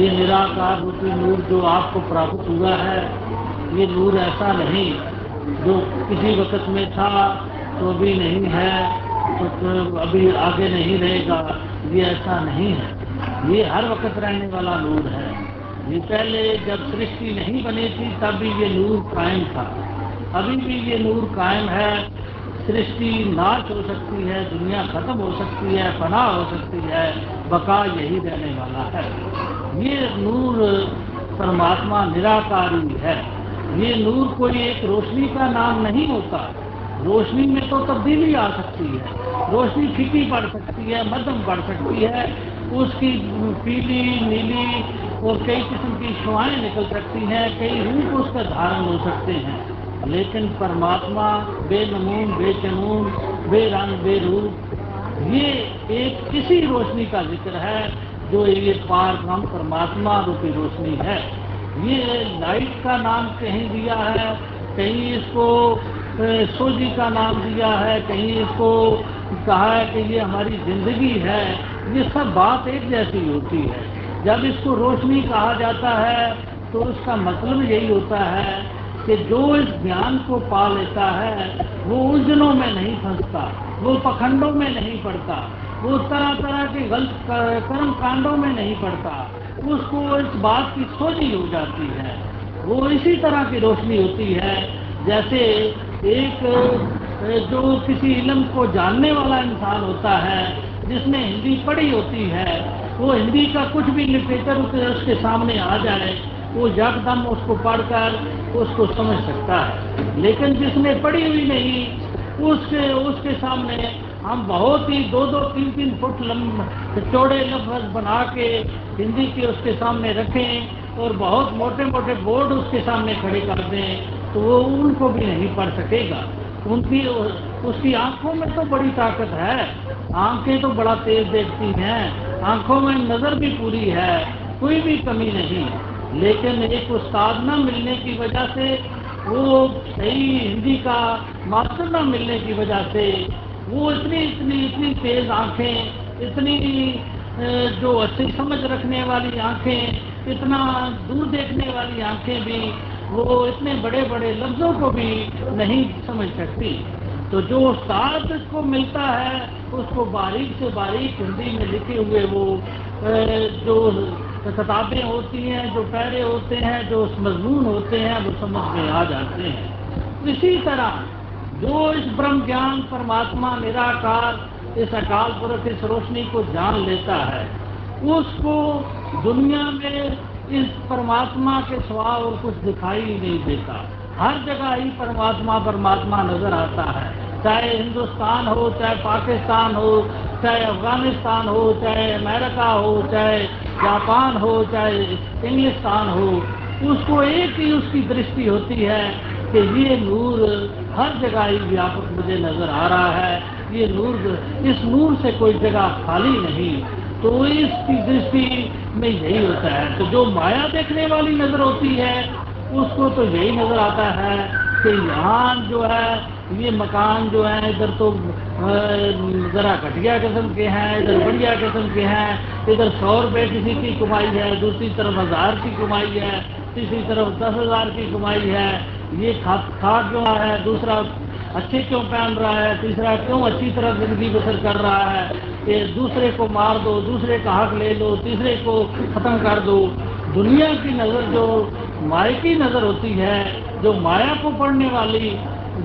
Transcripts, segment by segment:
ये निराकार रूपी नूर जो आपको प्राप्त हुआ है, ये नूर ऐसा नहीं जो किसी वक्त में था तो अभी नहीं है तो अभी आगे नहीं रहेगा, ये ऐसा नहीं है। ये हर वक्त रहने वाला नूर है। ये पहले जब सृष्टि नहीं बनी थी तब भी ये नूर कायम था। अभी भी ये नूर कायम है। सृष्टि नाश हो सकती है, दुनिया खत्म हो सकती है, फना हो सकती है, बका यही रहने वाला है। ये नूर परमात्मा निराकारी है। ये नूर कोई एक रोशनी का नाम नहीं होता। रोशनी में तो तब्दीली आ सकती है। रोशनी फीकी पड़ सकती है, मध्यम पड़ सकती है। उसकी पीली, नीली और कई किस्म की शुआएँ निकल सकती हैं, कई रूप उसका धारण हो सकते हैं। लेकिन परमात्मा बेनमून, बेचनून, बेरंग, बेरूप, ये एक किसी रोशनी का ज़िक्र है। जो ये पार नाम परमात्मा रूपी रोशनी है, ये लाइट का नाम कहीं दिया है, कहीं इसको सोजी का नाम दिया है, कहीं इसको कहा है कि ये हमारी ज़िंदगी है, ये सब बात एक जैसी होती है। जब इसको रोशनी कहा जाता है तो उसका मतलब यही होता है कि जो इस ज्ञान को पा लेता है, वो उलझनों में नहीं फंसता, वो पखंडों में नहीं पड़ता। वो तरह तरह के गलत कर्म कांडों में नहीं पड़ता। उसको इस बात की सोची हो जाती है। वो इसी तरह की रोशनी होती है, जैसे एक, जो किसी इलम को जानने वाला इंसान होता है जिसने हिंदी पढ़ी होती है, वो हिंदी का कुछ भी लिटरेचर उसके सामने आ जाए, वो यकदम उसको पढ़कर उसको समझ सकता है। लेकिन जिसने पढ़ी हुई नहीं, उसके उसके सामने हम बहुत ही दो दो तीन तीन फुट चौड़े लफ्ज बना के हिंदी के उसके सामने रखें और बहुत मोटे मोटे बोर्ड उसके सामने खड़े कर दें तो वो उनको भी नहीं पढ़ सकेगा। उनकी उसकी आँखों में तो बड़ी ताकत है। आँखें तो बड़ा तेज देखती हैं। आँखों में नज़र भी पूरी है, कोई भी कमी नहीं। लेकिन एक उस्ताद न मिलने की वजह से, वो सही हिंदी का मास्टर न मिलने की वजह से वो इतनी इतनी इतनी तेज आँखें, इतनी जो अच्छी समझ रखने वाली आँखें, इतना दूर देखने वाली आँखें भी, वो इतने बड़े बड़े लफ्ज़ों को भी नहीं समझ सकती। तो जो उस्ताद को मिलता है, उसको बारीक से बारीक हिंदी में लिखे हुए वो जो किताबें होती हैं, जो पैरे होते हैं, जो मजमून होते हैं, वो समझ में आ जाते हैं। इसी तरह जो इस ब्रह्म ज्ञान परमात्मा निराकार, इस अकाल पुरख इस रोशनी को जान लेता है, उसको दुनिया में इस परमात्मा के सिवा और कुछ दिखाई ही नहीं देता। हर जगह ही परमात्मा परमात्मा नज़र आता है। चाहे हिंदुस्तान हो, चाहे पाकिस्तान हो, चाहे अफ़गानिस्तान हो, चाहे अमेरिका हो, चाहे जापान हो, चाहे इंग्लिस्तान हो, उसको एक ही उसकी दृष्टि होती है कि ये नूर हर जगह ही व्यापक मुझे नज़र आ रहा है। ये नूर, इस नूर से कोई जगह खाली नहीं। तो इसकी दृष्टि में यही होता है तो जो माया देखने वाली नज़र होती है, उसको तो यही नज़र आता है कि यहाँ जो है, ये मकान जो है, इधर तो ज़रा घटिया किस्म के हैं, इधर बढ़िया किस्म के हैं। इधर सौ रुपये किसी की कमाई है, दूसरी तरफ़ हज़ार की कमाई है। तीसरी तरफ़ दस हज़ार की कमाई है। ये खा खा क्यों है, दूसरा अच्छे क्यों पहन रहा है, तीसरा क्यों अच्छी तरह ज़िंदगी बसर कर रहा है? ये दूसरे को मार दो, दूसरे का हक ले लो, तीसरे को ख़त्म कर दो। दुनिया की नज़र जो माया की नज़र होती है, जो माया को पढ़ने वाली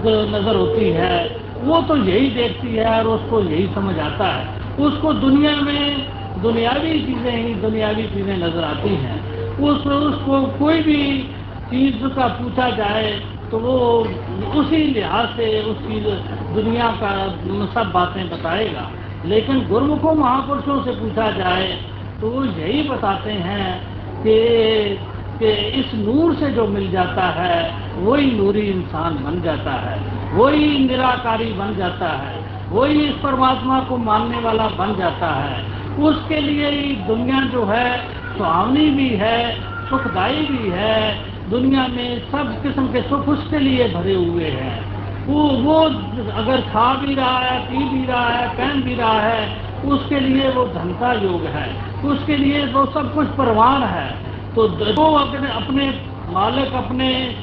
जो नज़र होती है, वो तो यही देखती है और उसको यही समझ आता है। उसको दुनिया में दुनियावी चीज़ें ही दुनियावी चीज़ें नज़र आती हैं। उस, उसको कोई भी चीज़ का पूछा जाए तो वो उसी लिहाज से उसकी दुनिया का सब बातें बताएगा। लेकिन गुरुमुखों, महापुरुषों से पूछा जाए तो वो यही बताते हैं कि कि इस नूर से जो मिल जाता है, वही नूरी इंसान बन जाता है, वही निराकारी बन जाता है, वही इस परमात्मा को मानने वाला बन जाता है। उसके लिए दुनिया जो है सुहावनी भी है सुखदायी भी है, दुनिया में सब किस्म के सुख उसके लिए भरे हुए हैं। वो वो अगर खा भी रहा है, पी भी रहा है, पहन भी रहा है, उसके लिए वो धनता योग है। उसके लिए वो सब कुछ परवान है। तो वो अपने अपने मालिक, अपने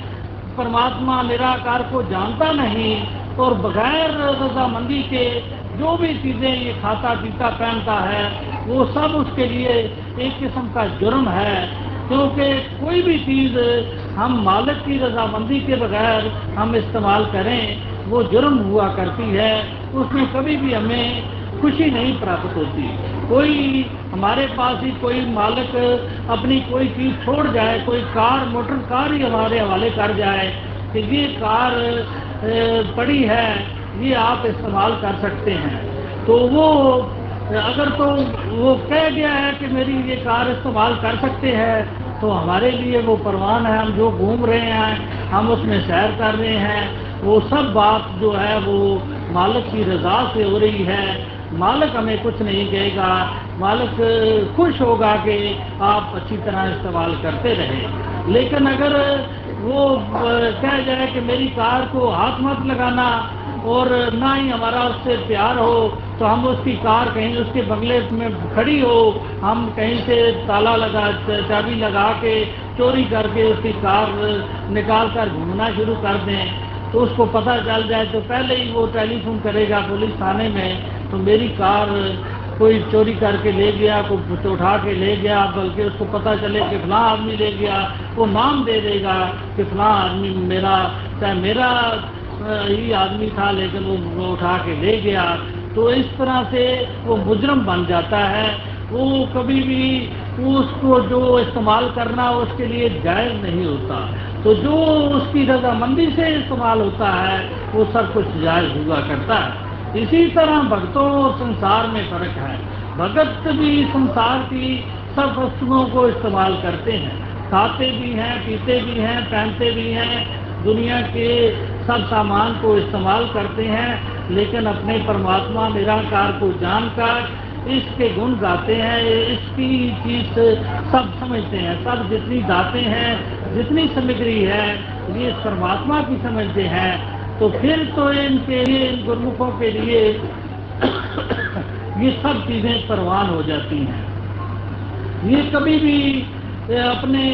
परमात्मा निराकार को जानता नहीं और बगैर रजामंदी के जो भी चीज़ें ये खाता, पीता, पहनता है, वो सब उसके लिए एक किस्म का जुर्म है। क्योंकि कोई भी चीज़ हम मालिक की रजामंदी के बगैर हम इस्तेमाल करें, वो जुर्म हुआ करती है। उसमें कभी भी हमें खुशी नहीं प्राप्त होती। कोई हमारे पास ही कोई मालिक अपनी कोई चीज़ छोड़ जाए, कोई कार, मोटर कार ही हमारे हवाले कर जाए कि ये कार पड़ी है, ये आप इस्तेमाल कर सकते हैं। तो वो, अगर तो वो कह गया है कि मेरी ये कार इस्तेमाल कर सकते हैं तो हमारे लिए वो परवान है। हम जो घूम रहे हैं, हम उसमें सैर कर रहे हैं, वो सब बात जो है वो मालिक की रजा से हो रही है। मालिक हमें कुछ नहीं कहेगा। मालिक खुश होगा कि आप अच्छी तरह इस्तेमाल करते रहे। लेकिन अगर वो कह जाए कि मेरी कार को हाथ मत लगाना और ना ही हमारा उससे प्यार हो तो हम उसकी कार कहीं उसके बंगले में खड़ी हो, हम कहीं से ताला लगा चाबी लगा के, चोरी करके उसकी कार निकाल कर घूमना शुरू कर दें। तो उसको पता चल जाए तो पहले ही वो टेलीफोन करेगा पुलिस थाने में तो मेरी कार कोई चोरी करके ले गया कोई उठा के ले गया बल्कि उसको पता चले कि फला आदमी ले गया वो नाम दे देगा कि फला आदमी मेरा चाहे मेरा ही आदमी था लेकिन वो, वो उठा के ले गया। तो इस तरह से वो मुजरम बन जाता है। वो कभी भी उसको जो इस्तेमाल करना उसके लिए जायज़ नहीं होता। तो जो उसकी रजामंदी से इस्तेमाल होता है वो सब कुछ जायज़ हुआ करता है। इसी तरह भक्तों और संसार में फ़र्क है। भगत भी संसार की सब वस्तुओं को इस्तेमाल करते हैं। खाते भी हैं, पीते भी हैं, पहनते भी हैं, दुनिया के सब सामान को इस्तेमाल करते हैं, लेकिन अपने परमात्मा निराकार को जानकर इसके गुण गाते हैं, इसकी चीज़ सब समझते हैं, सब जितनी गाते हैं, जितनी सामग्री है, ये परमात्मा की समझते हैं। तो फिर तो इनके लिए, इन गुरमुखों के लिए ये सब चीज़ें परवान हो जाती हैं। ये कभी भी अपने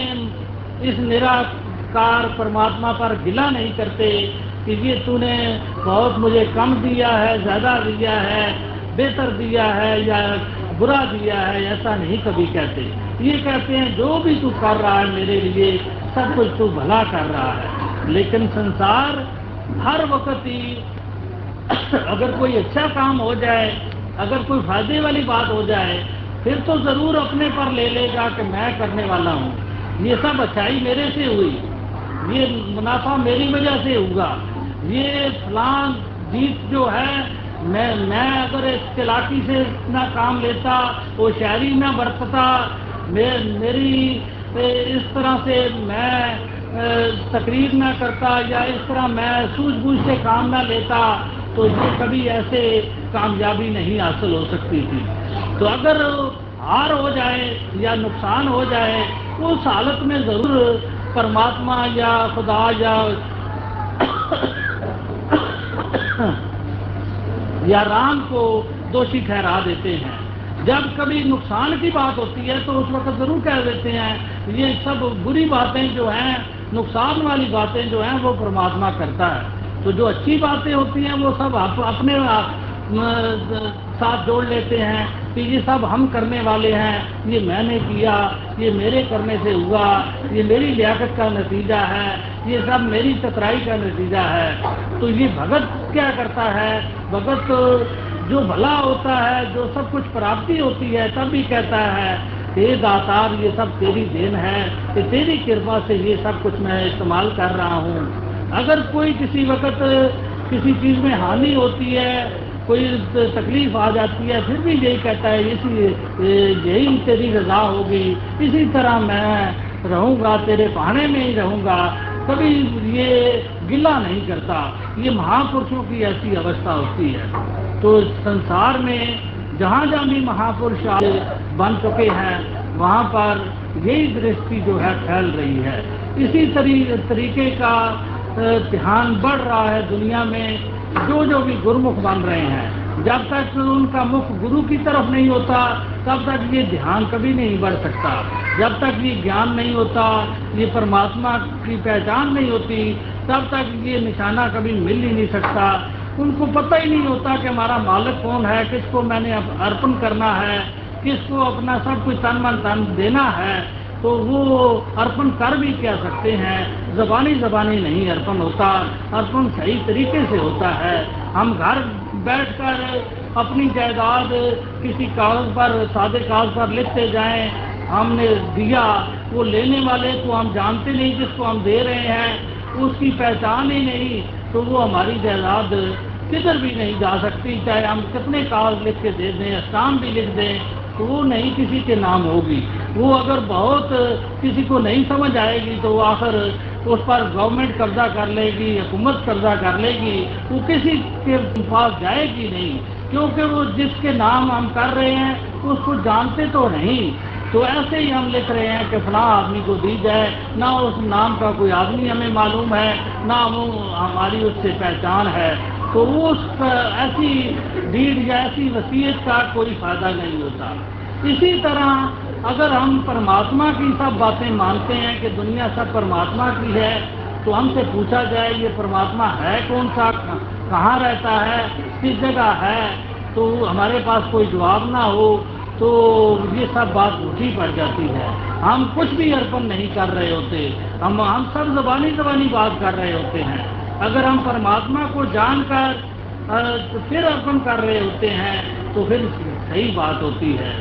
इस निराकार परमात्मा पर गिला नहीं करते कि ये तूने बहुत मुझे कम दिया है, ज़्यादा दिया है, बेहतर दिया है या बुरा दिया है, ऐसा नहीं कभी कहते। ये कहते हैं, जो भी तू कर रहा है मेरे लिए, सब कुछ तू भला कर रहा है। लेकिन संसार हर वक्त ही अगर कोई अच्छा काम हो जाए, अगर कोई फ़ायदे वाली बात हो जाए, फिर तो ज़रूर अपने पर ले लेगा कि मैं करने वाला हूँ। ये सब अच्छाई मेरे से हुई। ये मुनाफा मेरी वजह से हुआ। ये फलान जीत जो है, मैं मैं अगर इस चलाकी से इतना काम लेता, वो शायरी ना बरतता, मैं, मेरी इस तरह से मैं तकरीर ना करता या इस तरह मैं सूझबूझ से काम ना लेता तो ये कभी ऐसे कामयाबी नहीं हासिल हो सकती थी। तो अगर हार हो जाए या नुकसान हो जाए, उस हालत में ज़रूर परमात्मा या खुदा या या राम को दोषी ठहरा देते हैं। जब कभी नुकसान की बात होती है तो उस वक्त ज़रूर कह देते हैं, ये सब बुरी बातें जो हैं नुकसान वाली बातें जो हैं, वो परमात्मा करता है। तो जो अच्छी बातें होती हैं, वो सब आप अपने साथ जोड़ लेते हैं कि ये सब हम करने वाले हैं। ये मैंने किया, ये मेरे करने से हुआ, ये मेरी लियाकत का नतीजा है, ये सब मेरी चतराई का नतीजा है। तो ये भगत क्या करता है? भगत जो भला होता है, जो सब कुछ प्राप्ति होती है, तब भी कहता है हे दातार, ये सब तेरी देन है कि तेरी कृपा से ये सब कुछ मैं इस्तेमाल कर रहा हूँ। अगर कोई किसी वक्त किसी चीज़ में हानि होती है, कोई तकलीफ़ आ जाती है, फिर भी यही कहता है, इसी यही तेरी रजा होगी। इसी तरह मैं रहूँगा, तेरे पहाड़े में ही रहूँगा। कभी ये गिला नहीं करता। ये महापुरुषों की ऐसी अवस्था होती है। तो संसार में जहाँ जहाँ भी महापुरुष बन चुके हैं वहाँ पर यही दृष्टि जो है फैल रही है। इसी तरी, तरीके का ध्यान बढ़ रहा है दुनिया में जो जो भी गुरुमुख बन रहे हैं। जब तक उनका मुख गुरु की तरफ़ नहीं होता तब तक ये ध्यान कभी नहीं बढ़ सकता। जब तक ये ज्ञान नहीं होता ये परमात्मा की पहचान नहीं होती तब तक ये निशाना कभी मिल ही नहीं सकता। उनको पता ही नहीं होता कि हमारा मालिक कौन है किसको मैंने अर्पण करना है। किसको अपना सब कुछ तन मन तन देना है तो वो अर्पण कर भी क्या सकते हैं? जबानी जबानी नहीं अर्पण होता, अर्पण सही तरीके से होता है। हम घर बैठकर अपनी जायदाद किसी कागज़ पर, सादे कागज़ पर लिखते जाएँ। हमने दिया, वो लेने वाले को हम जानते नहीं जिसको हम दे रहे हैं, उसकी पहचान ही नहीं तो वो हमारी जायदाद किधर भी नहीं जा सकती। चाहे हम कितने कागज़ लिख के दे दें स्टाम भी लिख दें वो नहीं किसी के नाम होगी। वो अगर बहुत किसी को नहीं समझ आएगी तो आखिर उस पर गवर्नमेंट कब्जा कर लेगी, हुकूमत कब्जा कर लेगी, वो किसी के पास जाएगी नहीं। क्योंकि वो जिसके नाम हम कर रहे हैं, उसको जानते तो नहीं। तो ऐसे ही हम लिख रहे हैं कि फला आदमी को दी जाए। ना उस नाम का कोई आदमी हमें मालूम है, ना वो हमारी उससे पहचान है। तो उस ऐसी डीड या ऐसी वसीयत का कोई फ़ायदा नहीं होता। इसी तरह अगर हम परमात्मा की सब बातें मानते हैं कि दुनिया सब परमात्मा की है तो हमसे पूछा जाए, ये परमात्मा है कौन सा, कहाँ रहता है, किस जगह है तो हमारे पास कोई जवाब ना हो तो ये सब बात उठी पड़ जाती है। हम कुछ भी अर्पण नहीं कर रहे होते, हम हम सब जबानी जबानी बात कर रहे होते हैं। अगर हम परमात्मा को जानकर फिर अर्पण कर रहे होते हैं तो फिर सही बात होती है।